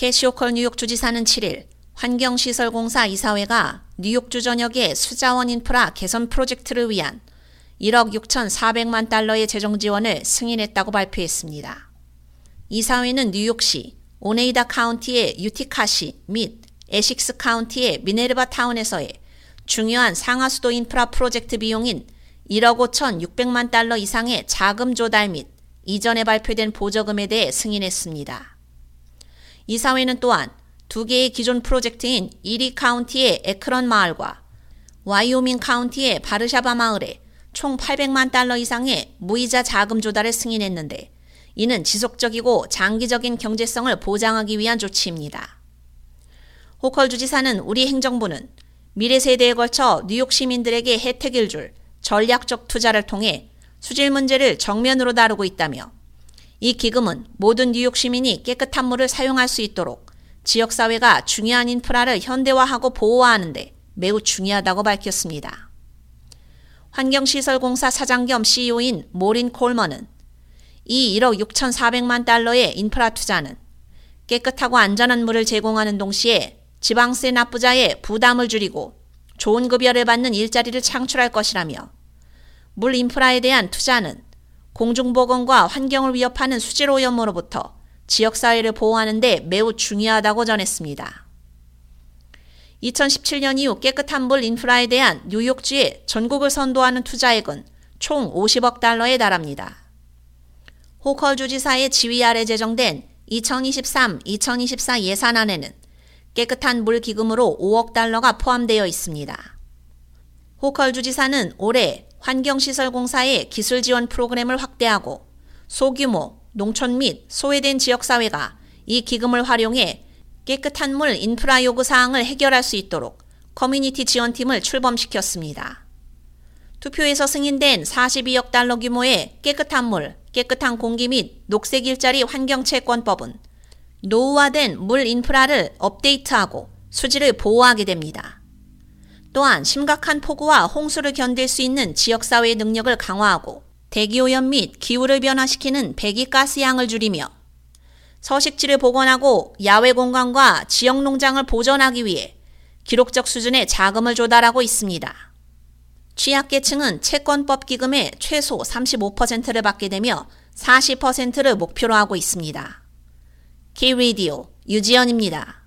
캐시 호컬 뉴욕 주지사는 7일 환경시설공사 이사회가 뉴욕주 전역의 수자원 인프라 개선 프로젝트를 위한 1억 6,400만 달러의 재정 지원을 승인했다고 발표했습니다. 이사회는 뉴욕시, 오네이다 카운티의 유티카시 및 에식스 카운티의 미네르바 타운에서의 중요한 상하수도 인프라 프로젝트 비용인 1억 5천6백만 달러 이상의 자금 조달 및 이전에 발표된 보조금에 대해 승인했습니다. 이 사회는 또한 두 개의 기존 프로젝트인 이리 카운티의 에크런 마을과 와이오밍 카운티의 바르샤바 마을에 총 800만 달러 이상의 무이자 자금 조달을 승인했는데 이는 지속적이고 장기적인 경제성을 보장하기 위한 조치입니다. 호컬 주지사는 우리 행정부는 미래 세대에 걸쳐 뉴욕 시민들에게 혜택을 줄 전략적 투자를 통해 수질 문제를 정면으로 다루고 있다며 이 기금은 모든 뉴욕 시민이 깨끗한 물을 사용할 수 있도록 지역사회가 중요한 인프라를 현대화하고 보호하는데 매우 중요하다고 밝혔습니다. 환경시설공사 사장 겸 CEO인 모린 콜먼은 이 1억 6,400만 달러의 인프라 투자는 깨끗하고 안전한 물을 제공하는 동시에 지방세 납부자의 부담을 줄이고 좋은 급여를 받는 일자리를 창출할 것이라며 물 인프라에 대한 투자는 공중보건과 환경을 위협하는 수질 오염으로부터 지역사회를 보호하는 데 매우 중요하다고 전했습니다. 2017년 이후 깨끗한 물 인프라에 대한 뉴욕주의 전국을 선도하는 투자액은 총 50억 달러에 달합니다. 호컬 주지사의 지휘 아래 제정된 2023-2024 예산안에는 깨끗한 물 기금으로 5억 달러가 포함되어 있습니다. 호컬 주지사는 올해 환경시설공사의 기술 지원 프로그램을 확대하고 소규모 농촌 및 소외된 지역사회가 이 기금을 활용해 깨끗한 물 인프라 요구 사항을 해결할 수 있도록 커뮤니티 지원팀을 출범시켰습니다. 투표에서 승인된 42억 달러 규모의 깨끗한 물, 깨끗한 공기 및 녹색 일자리 환경채권법은 노후화된 물 인프라를 업데이트하고 수질을 보호하게 됩니다. 또한 심각한 폭우와 홍수를 견딜 수 있는 지역사회의 능력을 강화하고 대기오염 및 기후를 변화시키는 배기가스 양을 줄이며 서식지를 복원하고 야외 공간과 지역 농장을 보존하기 위해 기록적 수준의 자금을 조달하고 있습니다. 취약계층은 채권법 기금의 최소 35%를 받게 되며 40%를 목표로 하고 있습니다. K-Radio 유지연입니다.